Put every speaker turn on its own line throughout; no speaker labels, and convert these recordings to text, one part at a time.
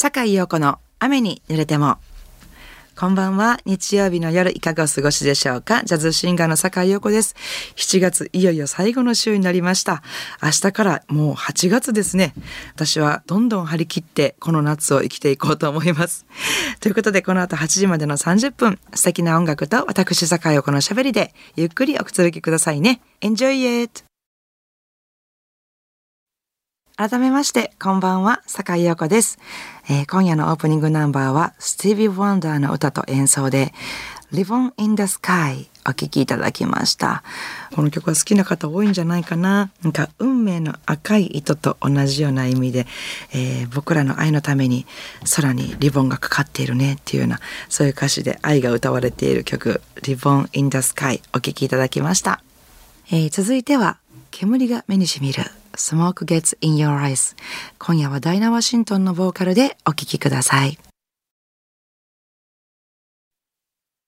坂井陽子の雨に濡れても。こんばんは。日曜日の夜いかがお過ごしでしょうかジャズシンガーの坂井陽子です。7月いよいよ最後の週になりました。明日からもう8月ですね。私はどんどん張り切ってこの夏を生きていこうと思います。ということでこの後8時までの30分、素敵な音楽と私坂井陽子の喋りでゆっくりおくつろぎくださいね。Enjoy it! 改めまして、こんばんは、坂井陽子です、えー今夜のオープニングナンバーは、スティービー・ワンダーの歌と演奏で、Live on in the Sky お聴きいただきました。この曲は好きな方多いんじゃないかな。なんか、運命の赤い糸と同じような意味で、えー僕らの愛のために空にリボンがかかっているねっていうような、そういう歌詞で愛が歌われている曲、Live on in the Sky お聴きいただきました。えー続いては煙が目にしみる。Smoke Gets in Your Eyes. 今夜はダイナ・ワシントンのボーカルでお聴きください。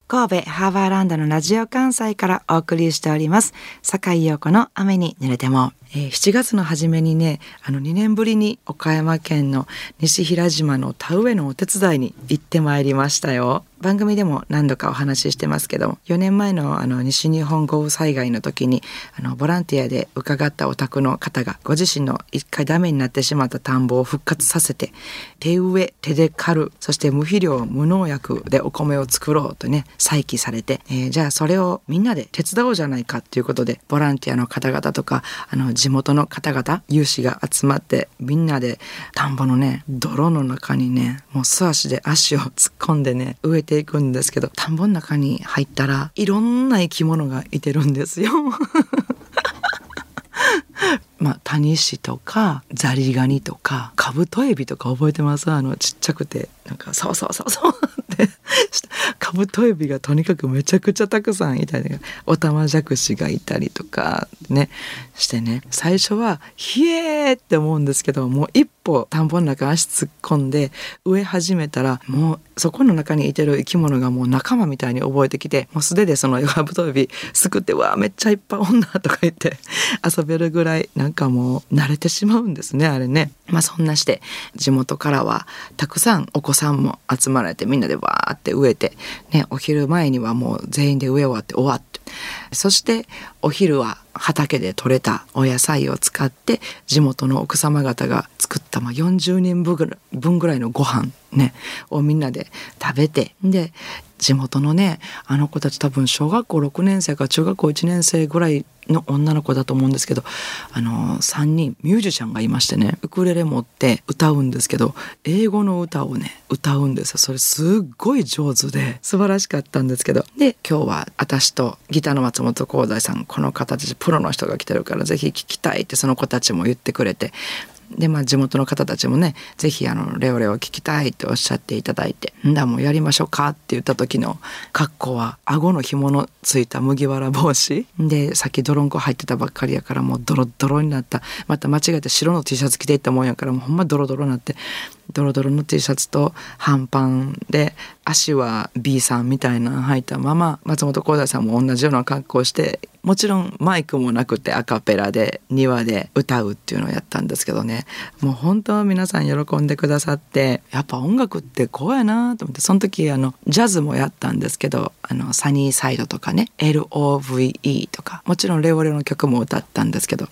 神戸ハーバーランドのラジオ関西からお送りしております。酒井陽子の雨に濡れても、えー7月の初めにねあの2年ぶりに岡山県の西平島の田植えのお手伝いに行ってまいりましたよ。番組でも何度かお話ししてますけど4年前のあの西日本豪雨災害の時にあのボランティアで伺ったお宅の方がご自身の一回ダメになってしまった田んぼを復活させて手植え手で刈るそして無肥料無農薬でお米を作ろうとね再起されて、えーじゃあそれをみんなで手伝おうじゃないかっていうことでボランティアの方々とかあの地元の方々有志が集まってみんなで田んぼのね泥の中にねもう素足で足を突っ込んでね植えていくんですけど田んぼの中に入ったらいろんな生き物がいてるんですよ。まあ、タニシとかザリガニとかカブトエビとか覚えてます？あのちっちゃくてなんかそうそうそうそうってカブトエビがとにかくめちゃくちゃたくさんいたりオタマジャクシがいたりとかねしてね最初は「ひえー!」って思うんですけどもう一歩田んぼの中足突っ込んで植え始めたらもうそこの中にいてる生き物がもう仲間みたいに覚えてきてもう素手でそのカブトエビすくって「うわめっちゃいっぱいおんな」とか言って遊べるぐらいなんかもう慣れてしまうんですねあれね。まあそんなして地元からはたくさんお子さんも集まられてみんなでわーって植えて、ね、お昼前にはもう全員で植え終わって終わって。そしてお昼は畑で採れたお野菜を使って地元の奥様方が作ったまあ40人分ぐらいのご飯ねをみんなで食べてで地元のねあの子たち多分小学校6年生か中学校1年生ぐらいの女の子だと思うんですけどあの3人ミュージシャンがいましてねウクレレ持って歌うんですけど英語の歌をね歌うんですそれすっごい上手で素晴らしかったんですけど。で今日は私とギターの松本幸大さんこの方たちプロの人が来てるからぜひ聴きたいってその子たちも言ってくれて。でまあ地元の方たちもねぜひあのレオレオ聞きたいっておっしゃっていただいて「んだもうやりましょうか」って言った時の格好は顎の紐のついた麦わら帽子。でさっき泥んこ入ってたばっかりやからもうドロドロになった。また間違えて白の T シャツ着ていったもんやからもうほんまドロドロになって。ドロドロの T シャツと半パンで足は B さんみたいなの履いたまま松本幸大さんも同じような格好してもちろんマイクもなくてアカペラで庭で歌うっていうのをやったんですけどね。もう本当は皆さん喜んでくださってやっぱ音楽ってこうやなと思ってその時あのジャズもやったんですけどあのサニーサイドとかね LOVE とかもちろんレオレオの曲も歌ったんですけど、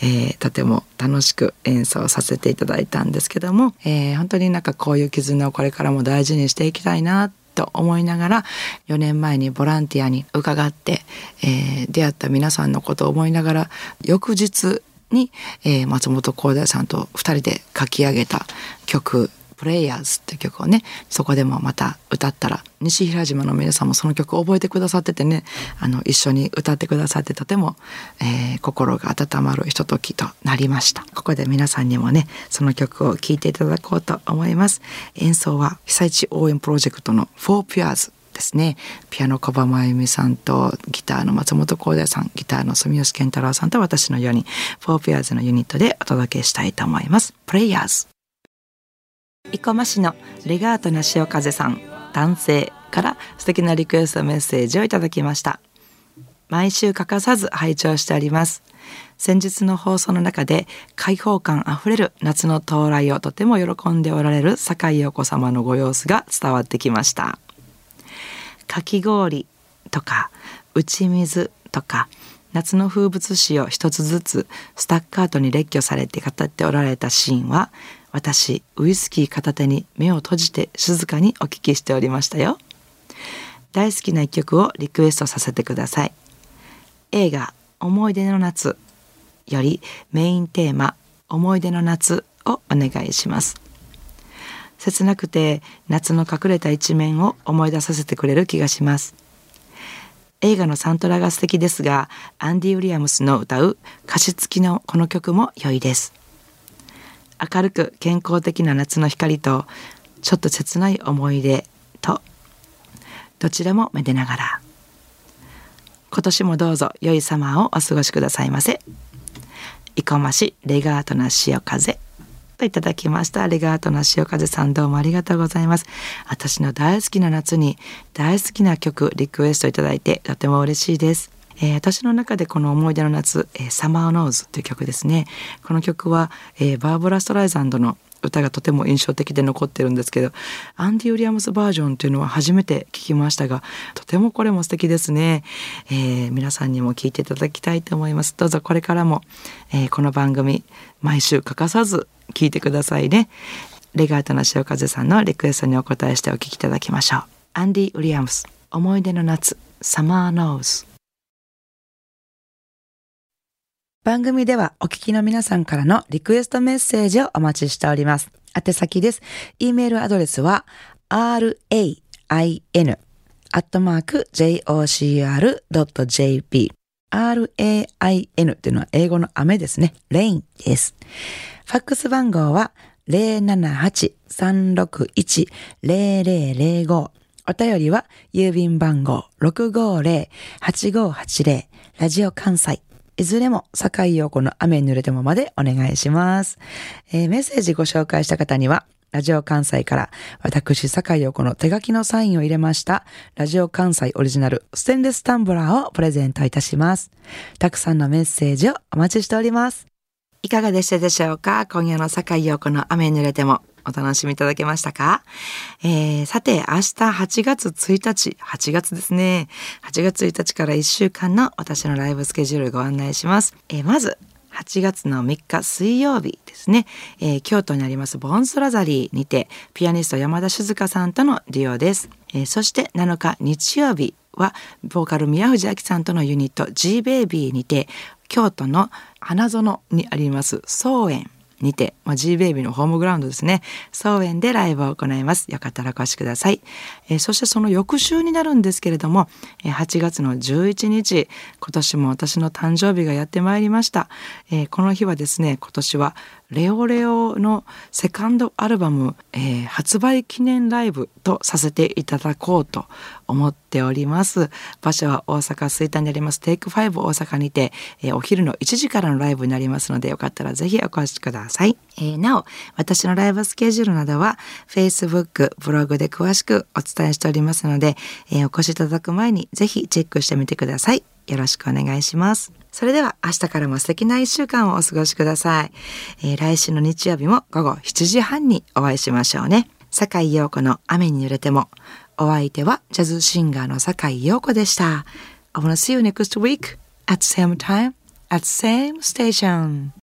えーとても楽しく演奏させていただいたんですけども、えー本当になんかこういう絆をこれからも大事にしていきたいなと思いながら4年前にボランティアに伺って、えー出会った皆さんのことを思いながら翌日に、えー松本幸大さんと2人で書き上げた曲「プレイヤーズ」っていう曲をねそこでもまた歌ったら西平島の皆さんもその曲を覚えてくださっててねあの一緒に歌ってくださってとても、えー心が温まるひとときとなりました。ここで皆さんにもねその曲を聴いていただこうと思います。演奏は被災地応援プロジェクトの「フォーピュアーズ」ですね。ピアノ小葉真由美さんとギターの松本幸大さんギターの住吉健太郎さんと私の4人フォーピアーズのユニットでお届けしたいと思います。プレイヤーズ生駒市のレガートな潮風さん男性から素敵なリクエストメッセージをいただきました。毎週欠かさず拝聴しております。先日の放送の中で開放感あふれる夏の到来をとても喜んでおられる坂井陽子様のご様子が伝わってきました。かき氷とか打ち水とか夏の風物詩を一つずつスタッカートに列挙されて語っておられたシーンは私ウイスキー片手に目を閉じて静かにお聞きしておりましたよ。大好きな一曲をリクエストさせてください。映画思い出の夏よりメインテーマ思い出の夏をお願いします。切なくて夏の隠れた一面を思い出させてくれる気がします。映画のサントラが素敵ですがアンディ・ウィリアムスの歌う歌詞付きのこの曲も良いです。明るく健康的な夏の光とちょっと切ない思い出とどちらもめでながら。今年もどうぞ良いサマーをお過ごしくださいませ。生駒市レガートな潮風。といただきました。レガートな潮風さんどうもありがとうございます。私の大好きな夏に大好きな曲リクエストいただいてとても嬉しいです。えー、私の中でこの思い出の夏、えー、サマーノーズという曲ですね。この曲は、えー、バーブラ・ストライザンドの歌がとても印象的で残ってるんですけどアンディ・ウィリアムスバージョンというのは初めて聞きましたがとてもこれも素敵ですね、えー、皆さんにも聞いていただきたいと思います。どうぞこれからも、えー、この番組毎週欠かさず聞いてくださいね。レガートの潮風さんのリクエストにお答えしてお聞きいただきましょう。アンディ・ウィリアムス思い出の夏サマーノーズ番組ではお聞きの皆さんからのリクエストメッセージをお待ちしております。宛先です。e メールアドレスは rain アットマーク jocr.jp rain というのは英語の雨ですね。rain です。ファックス番号は078-361-0005お便りは郵便番号650-8580ラジオ関西いずれも、坂井陽子の雨に濡れてもまでお願いします。えー、メッセージご紹介した方には、ラジオ関西から私、坂井陽子の手書きのサインを入れました、ラジオ関西オリジナルステンレスタンブラーをプレゼントいたします。たくさんのメッセージをお待ちしております。いかがでしたでしょうか？今夜の坂井陽子の雨に濡れてもお楽しみいただけましたか、えー、さて、明日8月1日、8月ですね。8月1日から1週間の私のライブスケジュールご案内します。えー、まず、8月の3日水曜日ですね、えー、京都にありますボンスラザリーにてピアニスト山田静香さんとのデュオです、えー、そして7日日曜日はボーカル宮藤明さんとのユニット G ベイビーにて京都の花園にあります草園にて、まあ、G ベイビーのホームグラウンドですね。草園でライブを行います。よかったらお越しください、えー、そしてその翌週になるんですけれども、えー、8月の11日今年も私の誕生日がやってまいりました、えー、この日はですね今年はレオレオのセカンドアルバム、えー、発売記念ライブとさせていただこうと思っております。場所は大阪吹田にあります。テイク5大阪にて、えー、お昼の1時からのライブになりますのでよかったらぜひお越しください。さい。えー、なお、私のライブスケジュールなどは Facebook、ブログで詳しくお伝えしておりますので、えー、お越しいただく前にぜひチェックしてみてください。よろしくお願いします。それでは明日からも素敵な一週間をお過ごしください。えー、来週の日曜日も午後7時半にお会いしましょうね。坂井陽子の雨に濡れても。お相手はジャズシンガーの坂井陽子でした。I wanna see you next week at same time at same station.